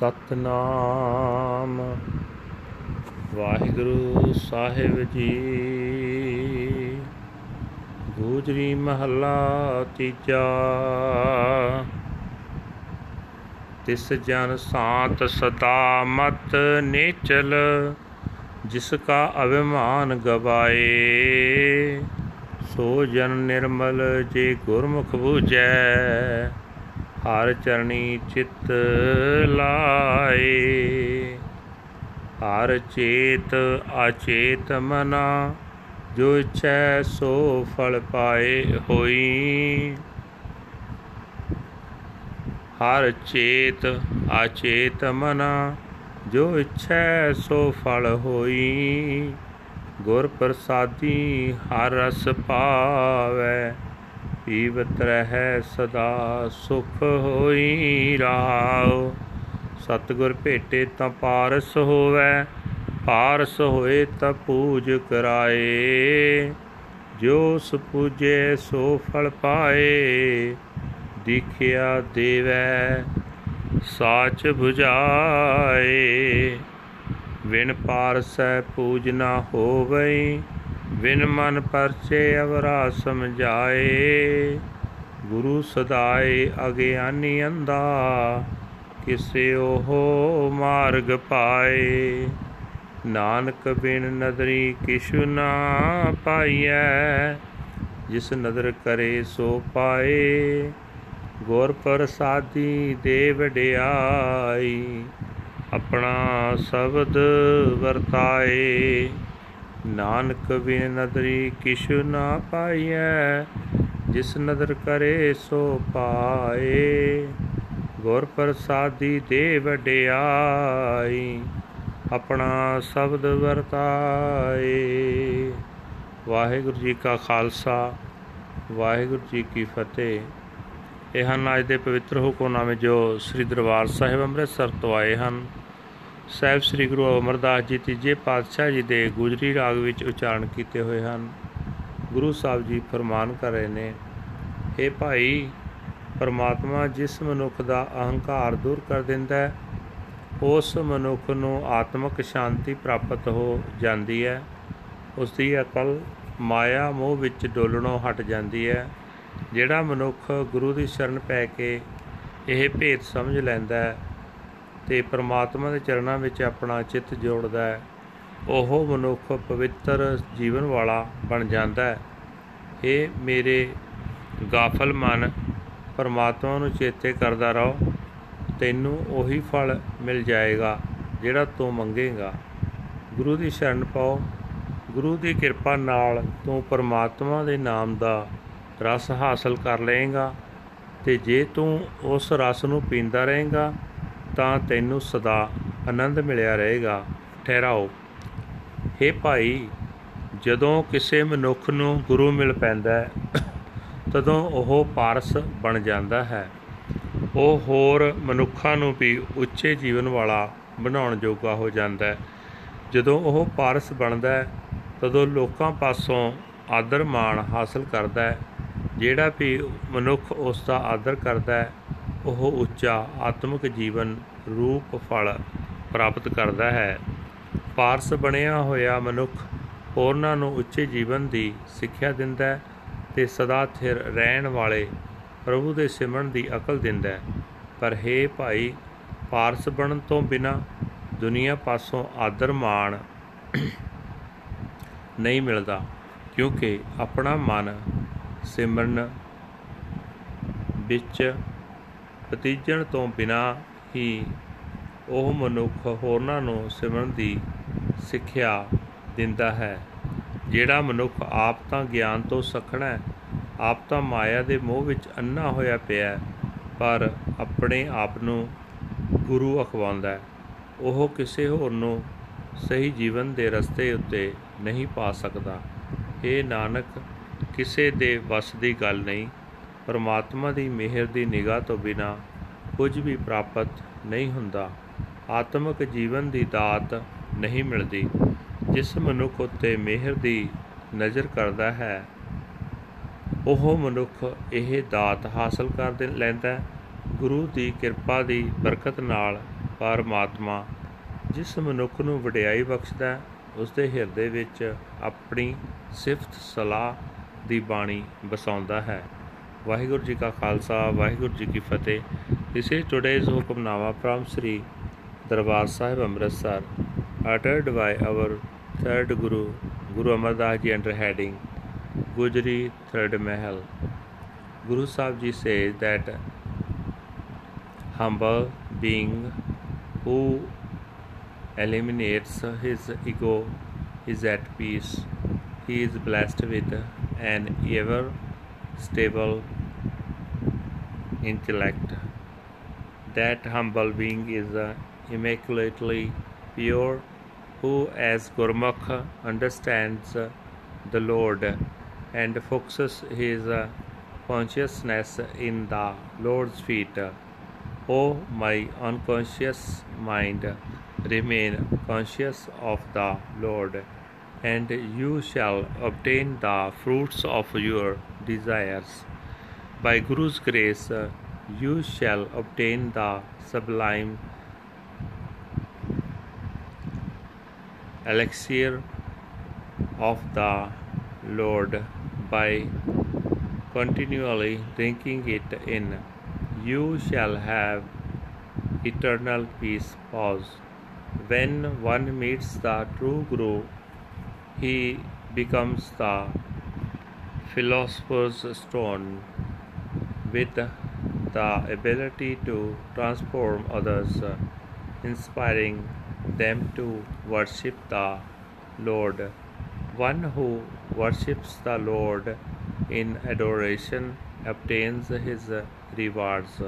ਸਤਨਾਮ। ਵਾਹਿਗੁਰੂ ਸਾਹਿਬ ਜੀ। ਗੂਜਰੀ ਮਹੱਲਾ ਤੀਜਾ। ਤਿਸ ਜਨ ਸਾਤ ਸਦਾ ਮਤ ਨੇਚਲ, ਜਿਸ ਕਾ ਅਭਿਮਾਨ ਗਵਾਏ। ਸੋ ਜਨ ਨਿਰਮਲ ਜੇ ਗੁਰਮੁਖ ਬੂਝੈ ਹਰ ਚਰਣੀ ਚਿਤ ਲਾਏ। ਹਰ ਚੇਤ ਅਚੇਤ ਮਨਾ, ਜੋ ਇਛੈ ਸੋ ਫਲ ਪਾਏ ਹੋਈ। ਹਰ ਚੇਤ ਅਚੇਤ ਮਨਾ, ਜੋ ਇਛੈ ਸੋ ਫਲ ਹੋਈ। ਗੁਰ ਪ੍ਰਸਾਦੀ ਹਰ ਰਸ ਪਾਵੈ। ਪੀਵਤ ਰਹਿ ਸਦਾ, ਸੁਖ ਹੋਈ ਰਾਉ ਸਤਗੁਰ ਭੇਟੇ ਤਾਂ ਪਾਰਸ ਹੋਵੇ, ਪਾਰਸ ਹੋਏ ਤਾਂ ਪੂਜ ਕਰਾਏ। ਜੋ ਸੁਪੂਜੇ ਸੋ ਫਲ ਪਾਏ, ਦਿਖਿਆ ਦੇਵੈ, ਸਾਚ 부ਝਾਏ ਵਿਨ ਪਾਰਸੈ ਪੂਜ ਨਾ ਹੋਵਈ ਵਿਨ ਮਨ ਪਰਚੇ ਅਵਰਾ ਸਮਝਾਏ, ਗੁਰੂ ਸਦਾਏ ਅਗਿਆਨੀ ਅੰਦਾ ਕਿਸੇ ਉਹ ਮਾਰਗ ਪਾਏ। ਨਾਨਕ ਬਿਨ ਨਦਰੀ ਕਿਛੁ ਨਾ ਪਾਈਐ, ਜਿਸ ਨਦਰ ਕਰੇ ਸੋ ਪਾਏ। ਗੁਰ ਪ੍ਰਸਾਦੀ ਦੇ ਵਡਿਆਈ ਆਪਣਾ ਸ਼ਬਦ ਵਰਤਾਏ। ਨਾਨਕ ਬਿਨ ਨਦਰੀ ਕਿਛੁ ਨਾ ਪਾਈਐ, ਜਿਸ ਨਦਰ ਕਰੇ ਸੋ ਪਾਏ। ਗੁਰ ਪ੍ਰਸਾਦੀ ਦੇ ਵਡਿਆਈ ਆਪਣਾ ਸ਼ਬਦ ਵਰਤਾਏ। ਵਾਹਿਗੁਰੂ ਜੀ ਕਾ ਖਾਲਸਾ, ਵਾਹਿਗੁਰੂ ਜੀ ਕੀ ਫਤਿਹ। ਇਹ ਹਨ ਅੱਜ ਦੇ ਪਵਿੱਤਰ ਹੁਕਮਨਾਮੇ ਜੋ ਸ੍ਰੀ ਦਰਬਾਰ ਸਾਹਿਬ ਅੰਮ੍ਰਿਤਸਰ ਤੋਂ ਆਏ ਹਨ। ਸਾਹਿਬ ਸ੍ਰੀ ਗੁਰੂ ਅਮਰਦਾਸ ਜੀ ਤੀਜੇ ਪਾਤਸ਼ਾਹ ਜੀ ਦੇ ਗੁਜਰੀ ਰਾਗ ਵਿੱਚ ਉਚਾਰਨ ਕੀਤੇ ਹੋਏ ਹਨ। ਗੁਰੂ ਸਾਹਿਬ ਜੀ ਫਰਮਾਨ ਕਰ ਰਹੇ ਨੇ ਇਹ ਭਾਈ, ਪਰਮਾਤਮਾ ਜਿਸ ਮਨੁੱਖ ਦਾ ਅਹੰਕਾਰ ਦੂਰ ਕਰ ਦਿੰਦਾ ਹੈ, ਉਸ ਮਨੁੱਖ ਨੂੰ ਆਤਮਿਕ ਸ਼ਾਂਤੀ ਪ੍ਰਾਪਤ ਹੋ ਜਾਂਦੀ ਹੈ। ਉਸ ਦੀ ਅਕਲ ਮਾਇਆ ਮੋਹ ਵਿੱਚ ਡੋਲਣੋਂ ਹਟ ਜਾਂਦੀ ਹੈ। ਜਿਹੜਾ ਮਨੁੱਖ ਗੁਰੂ ਦੀ ਸ਼ਰਨ ਪੈ ਕੇ ਇਹ ਭੇਦ ਸਮਝ ਲੈਂਦਾ ਹੈ ਤੇ ਪ੍ਰਮਾਤਮਾ ਦੇ ਚਰਨਾਂ ਵਿੱਚ ਆਪਣਾ ਚਿੱਤ ਜੋੜਦਾ ਹੈ। ਉਹ ਮਨੁੱਖ ਪਵਿੱਤਰ ਜੀਵਨ ਵਾਲਾ ਬਣ ਜਾਂਦਾ ਹੈ। ਇਹ ਮੇਰੇ ਗਾਫਲ ਮਨ, ਪਰਮਾਤਮਾ ਨੂੰ ਚੇਤੇ ਕਰਦਾ ਰਹੋ। ਤੈਨੂੰ ਉਹੀ ਫਲ ਮਿਲ ਜਾਏਗਾ ਜਿਹੜਾ ਤੂੰ ਮੰਗੇਗਾ। ਗੁਰੂ ਦੀ ਸ਼ਰਨ ਪਾਓ। ਗੁਰੂ ਦੀ ਕਿਰਪਾ ਨਾਲ ਤੂੰ ਪਰਮਾਤਮਾ ਦੇ ਨਾਮ ਦਾ ਰਸ ਹਾਸਲ ਕਰ ਲਏਗਾ ਤੇ ਜੇ ਤੂੰ ਉਸ ਰਸ ਨੂੰ ਪੀਂਦਾ ਰਹੇਗਾ ਤਾਂ ਤੈਨੂੰ ਸਦਾ ਆਨੰਦ ਮਿਲਿਆ ਰਹੇਗਾ। ਠਹਿਰਾਓ। हे ਭਾਈ, ਜਦੋਂ ਕਿਸੇ ਮਨੁੱਖ ਨੂੰ ਗੁਰੂ ਮਿਲ ਪੈਂਦਾ ਹੈ, ਤਦੋਂ ਉਹ ਪਾਰਸ ਬਣ ਜਾਂਦਾ ਹੈ। ਉਹ ਹੋਰ ਮਨੁੱਖਾਂ ਨੂੰ ਵੀ ਉੱਚੇ ਜੀਵਨ ਵਾਲਾ ਬਣਾਉਣ ਜੋਗਾ ਹੋ ਜਾਂਦਾ ਹੈ। ਜਦੋਂ ਉਹ ਪਾਰਸ ਬਣਦਾ ਹੈ, ਤਦੋਂ ਲੋਕਾਂ ਪਾਸੋਂ ਆਦਰ ਮਾਣ ਹਾਸਲ ਕਰਦਾ ਹੈ। ਜਿਹੜਾ ਵੀ ਮਨੁੱਖ ਉਸ ਦਾ ਆਦਰ ਕਰਦਾ ਹੈ ਉਹ ਉੱਚਾ ਆਤਮਿਕ ਜੀਵਨ, ਰੂਪ, ਫਲ ਪ੍ਰਾਪਤ ਕਰਦਾ ਹੈ। ਪਾਰਸ ਬਣਿਆ ਹੋਇਆ ਮਨੁੱਖ ਹੋਰਨਾਂ ਨੂੰ ਉੱਚੇ ਜੀਵਨ ਦੀ ਸਿੱਖਿਆ ਦਿੰਦਾ ਹੈ ਤੇ ਸਦਾ ਥਿਰ ਰਹਿਣ ਵਾਲੇ ਪ੍ਰਭੂ ਦੇ ਸਿਮਰਨ ਦੀ ਅਕਲ ਦਿੰਦਾ ਹੈ। ਪਰ हे ਭਾਈ, ਪਾਰਸ ਬਣਨ ਤੋਂ ਬਿਨਾ ਦੁਨੀਆ ਪਾਸੋਂ ਆਦਰ ਮਾਣ ਨਹੀਂ ਮਿਲਦਾ, ਕਿਉਂਕਿ ਆਪਣਾ ਮਨ ਸਿਮਰਨ ਵਿੱਚ ਪਤੀਜਣ ਤੋਂ ਬਿਨਾ ਹੀ ਉਹ ਮਨੁੱਖ ਹੋਰਨਾਂ ਨੂੰ ਸਿਮਰਨ ਦੀ ਸਿੱਖਿਆ ਦਿੰਦਾ ਹੈ। ਜਿਹੜਾ ਮਨੁੱਖ ਆਪ ਤਾਂ ਗਿਆਨ ਤੋਂ ਸਖਣਾ ਹੈ, ਆਪ ਤਾਂ ਮਾਇਆ ਦੇ ਮੋਹ ਵਿੱਚ ਅੰਨਾ ਹੋਇਆ ਪਿਆ ਪਰ ਆਪਣੇ ਆਪ ਨੂੰ ਗੁਰੂ ਅਖਵਾਉਂਦਾ ਹੈ। ਉਹ ਕਿਸੇ ਹੋਰ ਨੂੰ ਸਹੀ ਜੀਵਨ ਦੇ ਰਸਤੇ ਉੱਤੇ ਨਹੀਂ ਪਾ ਸਕਦਾ। ਇਹ ਨਾਨਕ, ਕਿਸੇ ਦੇ ਵੱਸ ਦੀ ਗੱਲ ਨਹੀਂ। ਪਰਮਾਤਮਾ ਦੀ ਮਿਹਰ ਦੀ ਨਿਗਾਹ ਤੋਂ ਬਿਨਾ ਕੁਝ ਵੀ ਪ੍ਰਾਪਤ ਨਹੀਂ ਹੁੰਦਾ। ਆਤਮਿਕ ਜੀਵਨ ਦੀ ਦਾਤ ਨਹੀਂ ਮਿਲਦੀ ਜਿਸ ਮਨੁੱਖ ਉੱਤੇ ਮਿਹਰ ਦੀ ਨਜ਼ਰ ਕਰਦਾ ਹੈ ਉਹ ਮਨੁੱਖ ਇਹ ਦਾਤ ਹਾਸਲ ਕਰ ਲੈਂਦਾ ਹੈ। ਗੁਰੂ ਦੀ ਕਿਰਪਾ ਦੀ ਬਰਕਤ ਨਾਲ ਪਰਮਾਤਮਾ ਜਿਸ ਮਨੁੱਖ ਨੂੰ ਵਡਿਆਈ ਬਖਸ਼ਦਾ ਹੈ, ਉਸ ਦੇ ਹਿਰਦੇ ਵਿੱਚ ਆਪਣੀ ਸਿਫਤ ਸਲਾਹ ਦੀ ਬਾਣੀ ਵਸਾਉਂਦਾ ਹੈ। ਵਾਹਿਗੁਰੂ ਜੀ ਕਾ ਖਾਲਸਾ ਵਾਹਿਗੁਰੂ ਜੀ ਕੀ ਫਤਿਹ This is today's hukamnama from Sri Darbar Sahib Amritsar uttered by our third Guru Guru Amar Das Ji under heading Gujri Third Mahal Guru Sahib Ji says that humble being who eliminates his ego is at peace. He is blessed with an ever stable intellect. That humble being is uh, immaculately pure, who, as Gurmukh, understands uh, the Lord and focuses his uh, consciousness in the Lord's feet. O my unconscious mind, remain conscious of the Lord, and you shall obtain the fruits of your desires. By Guru's grace, you shall obtain the sublime elixir of the Lord by continually drinking it in. You shall have eternal peace. Pause. When one meets the true Guru, he becomes the philosopher's stone with the ability to transform others, inspiring them to worship the Lord. One who worships the Lord in adoration obtains his rewards.